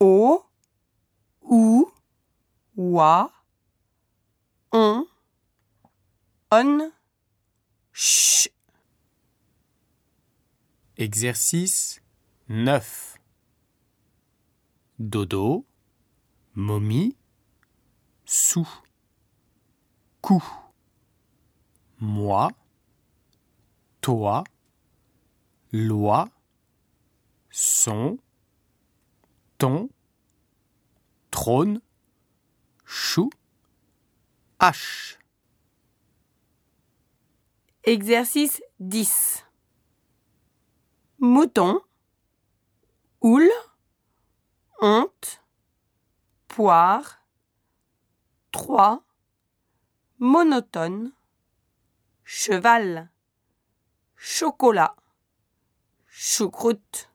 au, ou, wa, on, on, ch. Exercice 9. Dodo, momie, sous, cou, moi, toi, loi, son, ton, trône, chou, H. Exercice 10. Mouton, houle, honte, poire, trois, monotone, cheval, chocolat, choucroute.